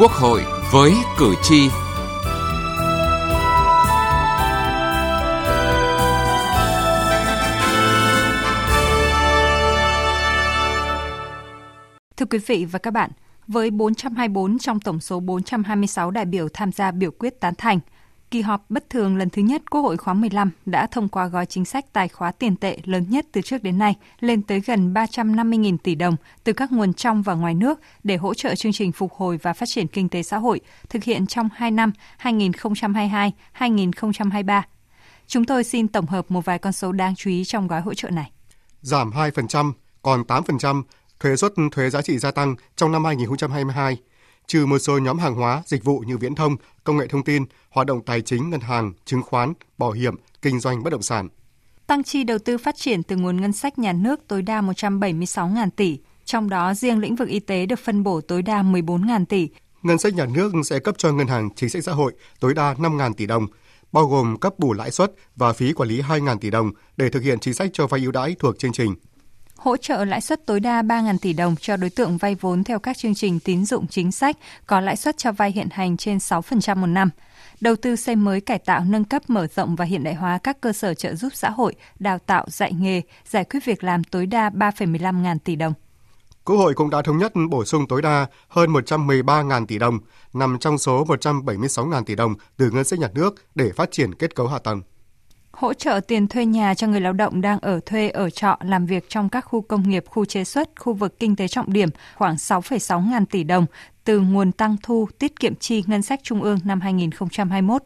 Quốc hội với cử tri. Thưa quý vị và các bạn, với 424 trong tổng số 426 đại biểu tham gia biểu quyết tán thành, kỳ họp bất thường lần thứ nhất Quốc hội khóa 15 đã thông qua gói chính sách tài khóa tiền tệ lớn nhất từ trước đến nay, lên tới gần 350.000 tỷ đồng từ các nguồn trong và ngoài nước để hỗ trợ chương trình phục hồi và phát triển kinh tế xã hội thực hiện trong 2 năm 2022-2023. Chúng tôi xin tổng hợp một vài con số đáng chú ý trong gói hỗ trợ này. Giảm 2%, còn 8% thuế suất thuế giá trị gia tăng trong năm 2022 trừ một số nhóm hàng hóa, dịch vụ như viễn thông, công nghệ thông tin, hoạt động tài chính, ngân hàng, chứng khoán, bảo hiểm, kinh doanh bất động sản. Tăng chi đầu tư phát triển từ nguồn ngân sách nhà nước tối đa 176.000 tỷ, trong đó riêng lĩnh vực y tế được phân bổ tối đa 14.000 tỷ. Ngân sách nhà nước sẽ cấp cho ngân hàng chính sách xã hội tối đa 5.000 tỷ đồng, bao gồm cấp bù lãi suất và phí quản lý 2.000 tỷ đồng để thực hiện chính sách cho vay ưu đãi thuộc chương trình hỗ trợ lãi suất tối đa 3.000 tỷ đồng cho đối tượng vay vốn theo các chương trình tín dụng chính sách có lãi suất cho vay hiện hành trên 6% một năm. Đầu tư xây mới cải tạo nâng cấp mở rộng và hiện đại hóa các cơ sở trợ giúp xã hội, đào tạo dạy nghề, giải quyết việc làm tối đa 3,15 ngàn tỷ đồng. Quốc hội cũng đã thống nhất bổ sung tối đa hơn 113.000 tỷ đồng, nằm trong số 176.000 tỷ đồng từ ngân sách nhà nước để phát triển kết cấu hạ tầng hỗ trợ tiền thuê nhà cho người lao động đang ở thuê ở trọ làm việc trong các khu công nghiệp, khu chế xuất, khu vực kinh tế trọng điểm khoảng 6,6 ngàn tỷ đồng từ nguồn tăng thu tiết kiệm chi ngân sách trung ương năm 2021.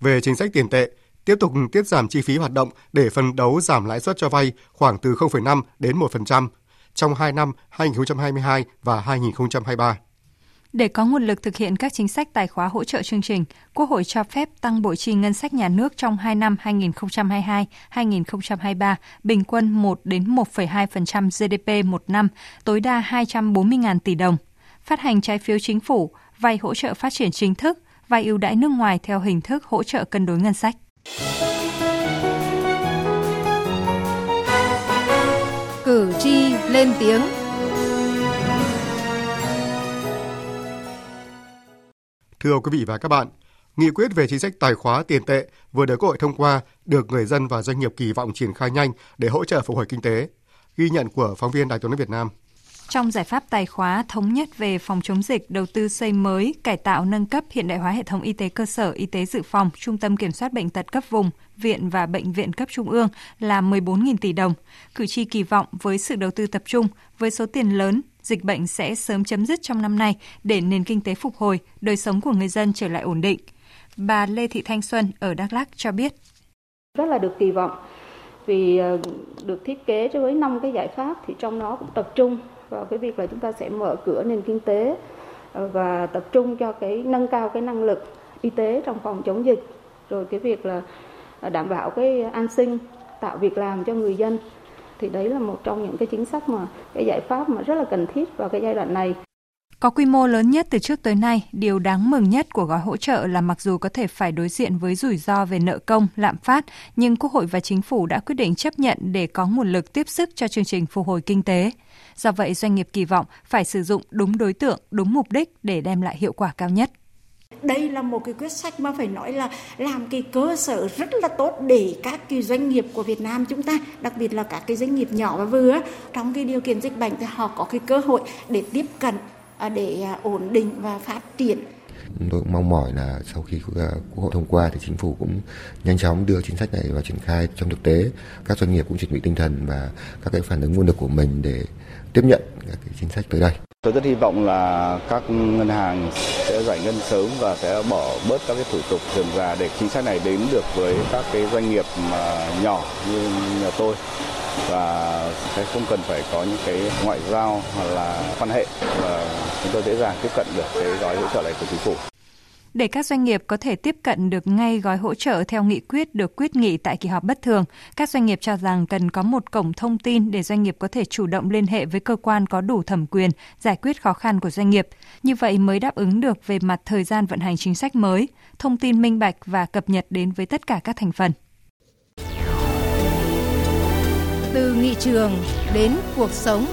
Về chính sách tiền tệ, tiếp tục tiết giảm chi phí hoạt động để phân đấu giảm lãi suất cho vay khoảng từ 0,5 đến 1% trong 2 năm 2022 và 2023. Để có nguồn lực thực hiện các chính sách tài khóa hỗ trợ chương trình, Quốc hội cho phép tăng bộ chi ngân sách nhà nước trong 2 năm 2022-2023 bình quân 1 đến 1,2% GDP một năm, tối đa 240.000 tỷ đồng. Phát hành trái phiếu chính phủ, vay hỗ trợ phát triển chính thức, vay ưu đãi nước ngoài theo hình thức hỗ trợ cân đối ngân sách. Cử tri lên tiếng Thưa quý vị và các bạn, nghị quyết về chính sách tài khóa tiền tệ vừa được Quốc hội thông qua được người dân và doanh nghiệp kỳ vọng triển khai nhanh để hỗ trợ phục hồi kinh tế. Ghi nhận của phóng viên Đài tiếng nói Việt Nam. Trong giải pháp tài khóa thống nhất về phòng chống dịch, đầu tư xây mới, cải tạo nâng cấp hiện đại hóa hệ thống y tế cơ sở, y tế dự phòng, trung tâm kiểm soát bệnh tật cấp vùng, viện và bệnh viện cấp trung ương là 14.000 tỷ đồng. Cử tri kỳ vọng với sự đầu tư tập trung, với số tiền lớn, dịch bệnh sẽ sớm chấm dứt trong năm nay để nền kinh tế phục hồi, đời sống của người dân trở lại ổn định. Bà Lê Thị Thanh Xuân ở Đắk Lắk cho biết. Rất là được kỳ vọng vì ờ, được thiết kế với năm cái giải pháp thì trong đó cũng tập trung vào cái việc là chúng ta sẽ mở cửa nền kinh tế ờ, và tập trung cho cái nâng cao cái năng lực y tế trong phòng chống dịch rồi cái việc là ờ, đảm bảo cái an sinh tạo việc làm cho người dân thì đấy là một trong những cái chính sách mà cái giải pháp mà rất là cần thiết vào cái giai đoạn này. Có quy mô lớn nhất từ trước tới nay, điều đáng mừng nhất của gói hỗ trợ là mặc dù có thể phải đối diện với rủi ro về nợ công, lạm phát, nhưng Quốc hội và Chính phủ đã quyết định chấp nhận để có nguồn lực tiếp sức cho chương trình phục hồi kinh tế. Do vậy, doanh nghiệp kỳ vọng phải sử dụng đúng đối tượng, đúng mục đích để đem lại hiệu quả cao nhất. Đây là một cái quyết sách mà phải nói là làm cái cơ sở rất là tốt để các cái doanh nghiệp của Việt Nam chúng ta, đặc biệt là các cái doanh nghiệp nhỏ và vừa trong cái điều kiện dịch bệnh thì họ có cái cơ hội để tiếp cận à, để à, ổn định và phát triển tôi cũng mong mỏi là sau khi à, quốc hội thông qua thì chính phủ cũng nhanh chóng đưa chính sách này vào triển khai trong thực tế. Các doanh nghiệp cũng chuẩn bị tinh thần và các cái phản ứng nguồn lực của mình để tiếp nhận các cái chính sách tới đây. Tôi rất hy vọng là các ngân hàng sẽ giải ngân sớm và sẽ bỏ bớt các cái thủ tục dườm già để chính sách này đến được với các cái doanh nghiệp à, nhỏ như nhà tôi và sẽ không cần phải có những cái ngoại giao hoặc là quan hệ và chúng tôi dễ dàng tiếp cận được cái gói hỗ trợ này của chính phủ. Để các doanh nghiệp có thể tiếp cận được ngay gói hỗ trợ theo nghị quyết được quyết nghị tại kỳ họp bất thường, các doanh nghiệp cho rằng cần có một cổng thông tin để doanh nghiệp có thể chủ động liên hệ với cơ quan có đủ thẩm quyền giải quyết khó khăn của doanh nghiệp. Như vậy mới đáp ứng được về mặt thời gian vận hành chính sách mới, thông tin minh bạch và cập nhật đến với tất cả các thành phần. Từ nghị trường đến cuộc sống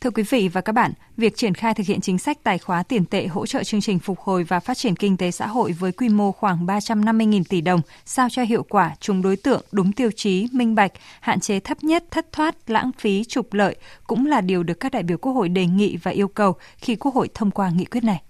Thưa quý vị và các bạn, việc triển khai thực hiện chính sách tài khóa tiền tệ hỗ trợ chương trình phục hồi và phát triển kinh tế xã hội với quy mô khoảng 350.000 tỷ đồng, sao cho hiệu quả, trùng đối tượng, đúng tiêu chí, minh bạch, hạn chế thấp nhất thất thoát, lãng phí, trục lợi cũng là điều được các đại biểu Quốc hội đề nghị và yêu cầu khi Quốc hội thông qua nghị quyết này.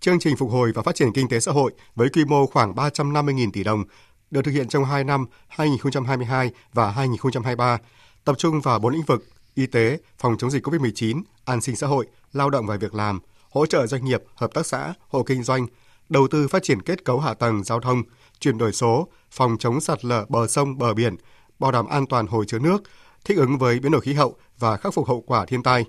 Chương trình phục hồi và phát triển kinh tế xã hội với quy mô khoảng 350.000 tỷ đồng được thực hiện trong 2 năm 2022 và 2023, tập trung vào 4 lĩnh vực y tế, phòng chống dịch COVID-19, an sinh xã hội, lao động và việc làm, hỗ trợ doanh nghiệp, hợp tác xã, hộ kinh doanh, đầu tư phát triển kết cấu hạ tầng giao thông, chuyển đổi số, phòng chống sạt lở bờ sông bờ biển, bảo đảm an toàn hồ chứa nước, thích ứng với biến đổi khí hậu và khắc phục hậu quả thiên tai.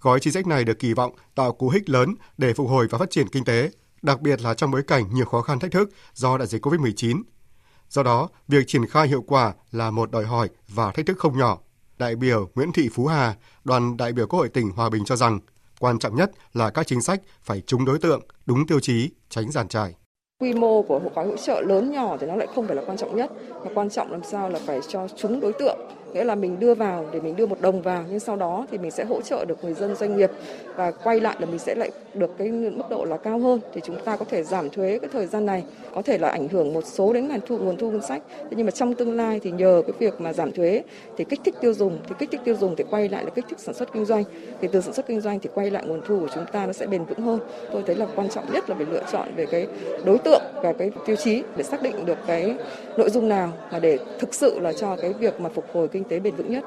Gói chính sách này được kỳ vọng tạo cú hích lớn để phục hồi và phát triển kinh tế, đặc biệt là trong bối cảnh nhiều khó khăn thách thức do đại dịch COVID-19. Do đó, việc triển khai hiệu quả là một đòi hỏi và thách thức không nhỏ đại biểu Nguyễn Thị Phú Hà, đoàn đại biểu Quốc hội tỉnh Hòa Bình cho rằng, quan trọng nhất là các chính sách phải trúng đối tượng, đúng tiêu chí, tránh giàn trải. Quy mô của gói hỗ trợ lớn nhỏ thì nó lại không phải là quan trọng nhất, mà quan trọng làm sao là phải cho trúng đối tượng nghĩa là mình đưa vào để mình đưa một đồng vào, nhưng sau đó thì mình sẽ hỗ trợ được người dân doanh nghiệp và quay lại là mình sẽ lại được cái mức độ là cao hơn. Thì chúng ta có thể giảm thuế cái thời gian này, có thể là ảnh hưởng một số đến nguồn thu nguồn thu ngân sách. Thế nhưng mà trong tương lai thì nhờ cái việc mà giảm thuế thì kích thích tiêu dùng, thì kích thích tiêu dùng thì quay lại là kích thích sản xuất kinh doanh. Thì từ sản xuất kinh doanh thì quay lại nguồn thu của chúng ta nó sẽ bền vững hơn. Tôi thấy là quan trọng nhất là phải lựa chọn về cái đối tượng và cái tiêu chí để xác định được cái nội dung nào mà để thực sự là cho cái việc mà phục hồi kinh tế bền vững nhất.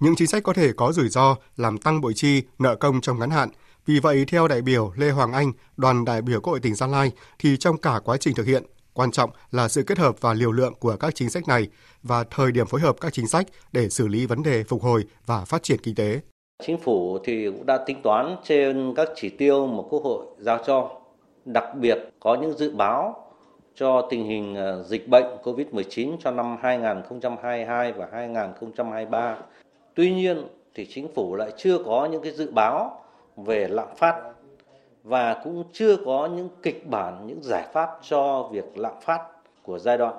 Những chính sách có thể có rủi ro làm tăng bội chi, nợ công trong ngắn hạn. Vì vậy, theo đại biểu Lê Hoàng Anh, đoàn đại biểu Quốc hội tỉnh Gia Lai, thì trong cả quá trình thực hiện, quan trọng là sự kết hợp và liều lượng của các chính sách này và thời điểm phối hợp các chính sách để xử lý vấn đề phục hồi và phát triển kinh tế. Chính phủ thì cũng đã tính toán trên các chỉ tiêu mà Quốc hội giao cho, đặc biệt có những dự báo cho tình hình ờ, dịch bệnh COVID-19 cho năm 2022 và 2023. Tuy nhiên thì chính phủ lại chưa có những cái dự báo về lạm phát và cũng chưa có những kịch bản, những giải pháp cho việc lạm phát của giai đoạn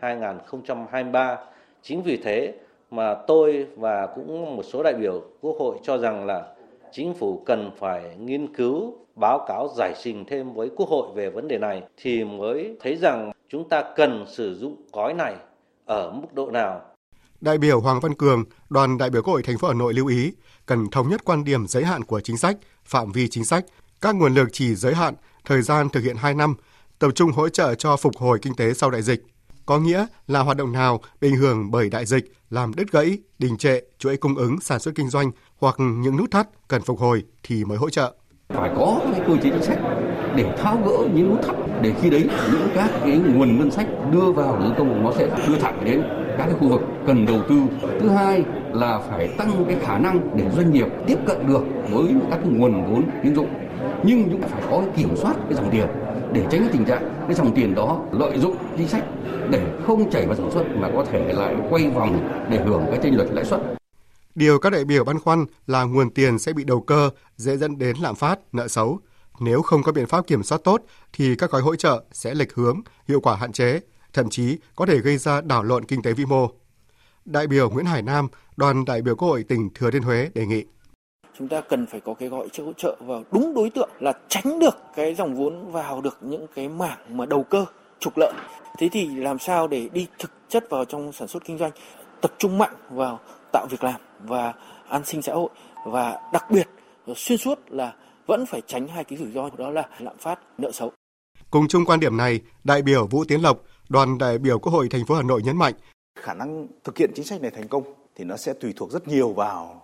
2022-2023. Chính vì thế mà tôi và cũng một số đại biểu Quốc hội cho rằng là chính phủ cần phải nghiên cứu báo cáo giải trình thêm với Quốc hội về vấn đề này thì mới thấy rằng chúng ta cần sử dụng gói này ở mức độ nào. Đại biểu Hoàng Văn Cường, đoàn đại biểu Quốc hội thành phố Hà Nội lưu ý cần thống nhất quan điểm giới hạn của chính sách, phạm vi chính sách, các nguồn lực chỉ giới hạn, thời gian thực hiện 2 năm, tập trung hỗ trợ cho phục hồi kinh tế sau đại dịch. Có nghĩa là hoạt động nào bị ảnh hưởng bởi đại dịch làm đứt gãy, đình trệ chuỗi cung ứng sản xuất kinh doanh hoặc những nút thắt cần phục hồi thì mới hỗ trợ. Phải có cái cơ chế chính sách để tháo gỡ những nút thắt để khi đấy những các cái nguồn ngân sách đưa vào đầu công nó sẽ đưa thẳng đến các cái khu vực cần đầu tư. Thứ hai là phải tăng cái khả năng để doanh nghiệp tiếp cận được với các cái nguồn vốn tín dụng. Nhưng chúng ta phải có cái kiểm soát cái dòng tiền để tránh cái tình trạng cái dòng tiền đó lợi dụng chính sách để không chảy vào sản xuất mà có thể lại quay vòng để hưởng cái chênh lệch lãi suất. Điều các đại biểu băn khoăn là nguồn tiền sẽ bị đầu cơ, dễ dẫn đến lạm phát, nợ xấu. Nếu không có biện pháp kiểm soát tốt thì các gói hỗ trợ sẽ lệch hướng, hiệu quả hạn chế, thậm chí có thể gây ra đảo lộn kinh tế vĩ mô. Đại biểu Nguyễn Hải Nam, đoàn đại biểu Quốc hội tỉnh Thừa Thiên Huế đề nghị chúng ta cần phải có cái gọi hỗ trợ vào đúng đối tượng là tránh được cái dòng vốn vào được những cái mảng mà đầu cơ trục lợi thế thì làm sao để đi thực chất vào trong sản xuất kinh doanh tập trung mạnh vào tạo việc làm và an sinh xã hội và đặc biệt xuyên suốt là vẫn phải tránh hai cái rủi ro đó là lạm phát nợ xấu. Cùng chung quan điểm này, đại biểu Vũ Tiến Lộc, đoàn đại biểu Quốc hội thành phố Hà Nội nhấn mạnh khả năng thực hiện chính sách này thành công thì nó sẽ tùy thuộc rất nhiều vào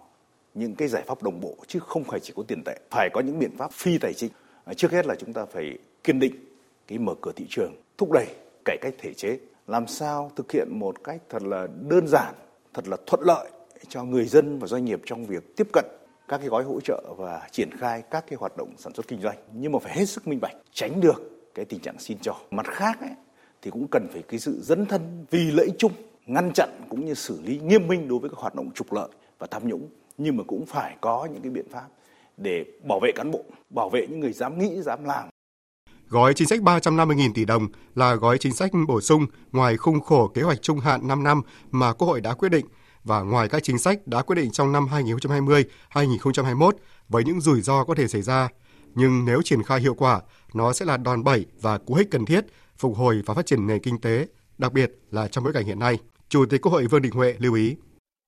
những cái giải pháp đồng bộ chứ không phải chỉ có tiền tệ, phải có những biện pháp phi tài chính. Trước hết là chúng ta phải kiên định cái mở cửa thị trường, thúc đẩy cải cách thể chế, làm sao thực hiện một cách thật là đơn giản, thật là thuận lợi cho người dân và doanh nghiệp trong việc tiếp cận các cái gói hỗ trợ và triển khai các cái hoạt động sản xuất kinh doanh. Nhưng mà phải hết sức minh bạch tránh được cái tình trạng xin cho. Mặt khác ấy, thì cũng cần phải cái sự dấn thân vì lợi ích chung ngăn chặn cũng như xử lý nghiêm minh đối với các hoạt động trục lợi và tham nhũng. Nhưng mà cũng phải có những cái biện pháp để bảo vệ cán bộ bảo vệ những người dám nghĩ dám làm. Gói chính sách 350.000 tỷ đồng là gói chính sách bổ sung ngoài khung khổ kế hoạch trung hạn 5 năm mà Quốc hội đã quyết định và ngoài các chính sách đã quyết định trong năm 2020-2021 với những rủi ro có thể xảy ra. Nhưng nếu triển khai hiệu quả, nó sẽ là đòn bẩy và cú hích cần thiết phục hồi và phát triển nền kinh tế, đặc biệt là trong bối cảnh hiện nay. Chủ tịch Quốc hội Vương Đình Huệ lưu ý.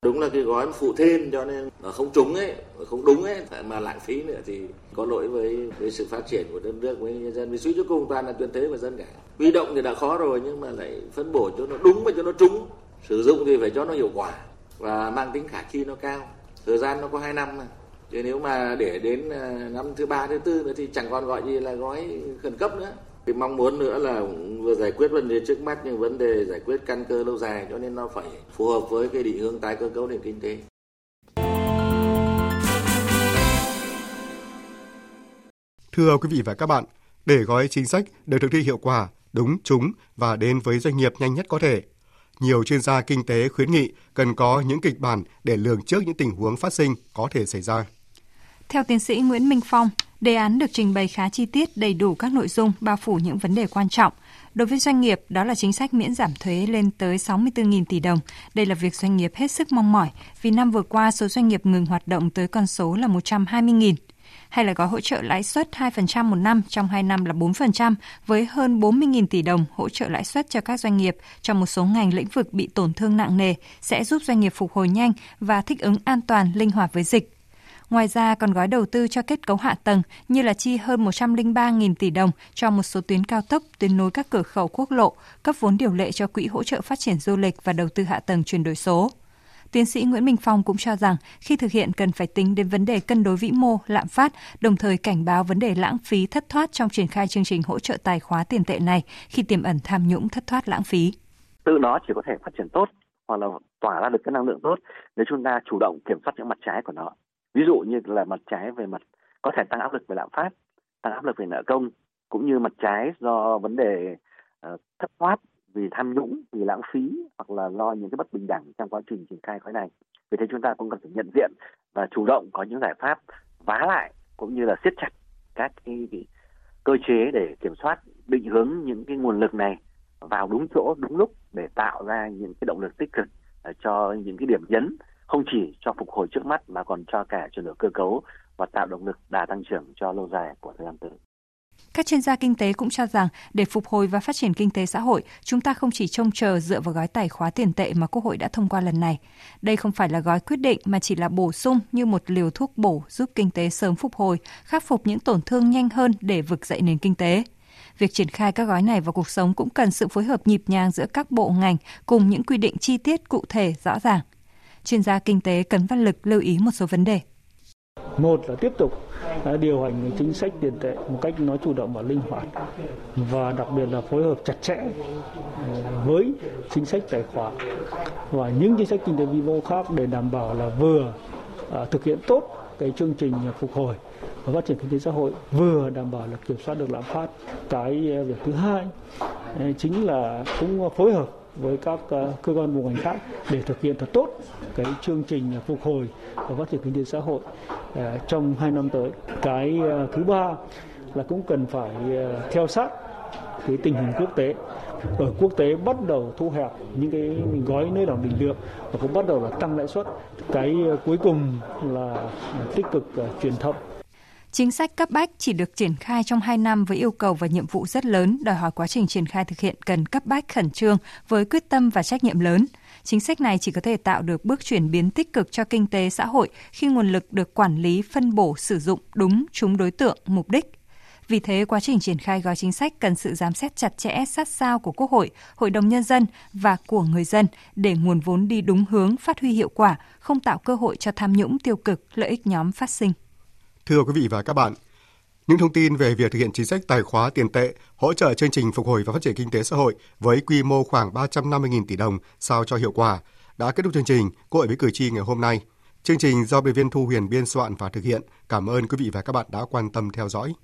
Đúng là cái gói phụ thêm cho nên là không trúng ấy, không đúng ấy mà lãng phí nữa thì có lỗi với với sự phát triển của đất nước với nhân dân. Vì suy cho cùng toàn là tuyên thế và dân cả. Huy động thì đã khó rồi nhưng mà lại phân bổ cho nó đúng và cho nó trúng. Sử dụng thì phải cho nó hiệu quả và mang tính khả thi nó cao. Thời gian nó có 2 năm mà. Chứ nếu mà để đến ờ, năm thứ ba thứ tư nữa thì chẳng còn gọi gì là gói khẩn cấp nữa. Thì mong muốn nữa là vừa giải quyết vấn đề trước mắt nhưng vấn đề giải quyết căn cơ lâu dài cho nên nó phải phù hợp với cái định hướng tái cơ cấu nền kinh tế. Thưa quý vị và các bạn, để gói chính sách được thực thi hiệu quả, đúng, trúng và đến với doanh nghiệp nhanh nhất có thể, nhiều chuyên gia kinh tế khuyến nghị cần có những kịch bản để lường trước những tình huống phát sinh có thể xảy ra. Theo tiến sĩ Nguyễn Minh Phong, đề án được trình bày khá chi tiết, đầy đủ các nội dung, bao phủ những vấn đề quan trọng. Đối với doanh nghiệp, đó là chính sách miễn giảm thuế lên tới 64.000 tỷ đồng. Đây là việc doanh nghiệp hết sức mong mỏi, vì năm vừa qua số doanh nghiệp ngừng hoạt động tới con số là 120.000 hay là gói hỗ trợ lãi suất 2% một năm trong 2 năm là 4% với hơn 40.000 tỷ đồng hỗ trợ lãi suất cho các doanh nghiệp trong một số ngành lĩnh vực bị tổn thương nặng nề sẽ giúp doanh nghiệp phục hồi nhanh và thích ứng an toàn linh hoạt với dịch. Ngoài ra còn gói đầu tư cho kết cấu hạ tầng như là chi hơn 103.000 tỷ đồng cho một số tuyến cao tốc, tuyến nối các cửa khẩu quốc lộ, cấp vốn điều lệ cho quỹ hỗ trợ phát triển du lịch và đầu tư hạ tầng chuyển đổi số. Tiến sĩ Nguyễn Minh Phong cũng cho rằng khi thực hiện cần phải tính đến vấn đề cân đối vĩ mô, lạm phát, đồng thời cảnh báo vấn đề lãng phí thất thoát trong triển khai chương trình hỗ trợ tài khóa tiền tệ này khi tiềm ẩn tham nhũng thất thoát lãng phí. Tự nó chỉ có thể phát triển tốt hoặc là tỏa ra được cái năng lượng tốt nếu chúng ta chủ động kiểm soát những mặt trái của nó. Ví dụ như là mặt trái về mặt có thể tăng áp lực về lạm phát, tăng áp lực về nợ công cũng như mặt trái do vấn đề uh, thất thoát vì tham nhũng, vì lãng phí hoặc là lo những cái bất bình đẳng trong quá trình triển khai khói này. Vì thế chúng ta cũng cần phải nhận diện và chủ động có những giải pháp vá lại cũng như là siết chặt các cái, cái cơ chế để kiểm soát định hướng những cái nguồn lực này vào đúng chỗ đúng lúc để tạo ra những cái động lực tích cực ờ, cho những cái điểm nhấn không chỉ cho phục hồi trước mắt mà còn cho cả chuyển đổi cơ cấu và tạo động lực đà tăng trưởng cho lâu dài của thời gian tới. Các chuyên gia kinh tế cũng cho rằng để phục hồi và phát triển kinh tế xã hội, chúng ta không chỉ trông chờ dựa vào gói tài khóa tiền tệ mà Quốc hội đã thông qua lần này. Đây không phải là gói quyết định mà chỉ là bổ sung như một liều thuốc bổ giúp kinh tế sớm phục hồi, khắc phục những tổn thương nhanh hơn để vực dậy nền kinh tế. Việc triển khai các gói này vào cuộc sống cũng cần sự phối hợp nhịp nhàng giữa các bộ ngành cùng những quy định chi tiết cụ thể rõ ràng. Chuyên gia kinh tế Cấn Văn Lực lưu ý một số vấn đề. Một là tiếp tục điều hành chính sách tiền tệ một cách nó chủ động và linh hoạt. Và đặc biệt là phối hợp chặt chẽ ờ, với chính sách tài khoá. Và những chính sách kinh tế vĩ mô khác để đảm bảo là vừa ờ, thực hiện tốt cái chương trình phục hồi và phát triển kinh tế xã hội, vừa đảm bảo là kiểm soát được lạm phát. Cái ờ, việc thứ hai chính là cũng phối hợp với các cơ quan bộ ngành khác để thực hiện thật tốt cái chương trình phục hồi và phát triển kinh tế xã hội. Ờ, trong hai năm tới. Cái ờ, thứ ba là cũng cần phải ờ, theo sát cái tình hình quốc tế ở quốc tế bắt đầu thu hẹp những cái gói nới lỏng bình lượng và cũng bắt đầu là tăng lãi suất cái cuối cùng là tích cực truyền thông Chính sách cấp bách chỉ được triển khai trong 2 năm với yêu cầu và nhiệm vụ rất lớn, đòi hỏi quá trình triển khai thực hiện cần cấp bách khẩn trương với quyết tâm và trách nhiệm lớn. Chính sách này chỉ có thể tạo được bước chuyển biến tích cực cho kinh tế xã hội khi nguồn lực được quản lý, phân bổ, sử dụng đúng chúng đối tượng, mục đích. Vì thế, quá trình triển khai gói chính sách cần sự giám sát chặt chẽ, sát sao của Quốc hội, Hội đồng Nhân dân và của người dân để nguồn vốn đi đúng hướng, phát huy hiệu quả, không tạo cơ hội cho tham nhũng tiêu cực, lợi ích nhóm phát sinh. Thưa quý vị và các bạn, những thông tin về việc thực hiện chính sách tài khóa tiền tệ, hỗ trợ chương trình phục hồi và phát triển kinh tế xã hội với quy mô khoảng 350.000 tỷ đồng sao cho hiệu quả đã kết thúc chương trình Quốc hội với cử tri ngày hôm nay. Chương trình do biên viên Thu Huyền biên soạn và thực hiện. Cảm ơn quý vị và các bạn đã quan tâm theo dõi.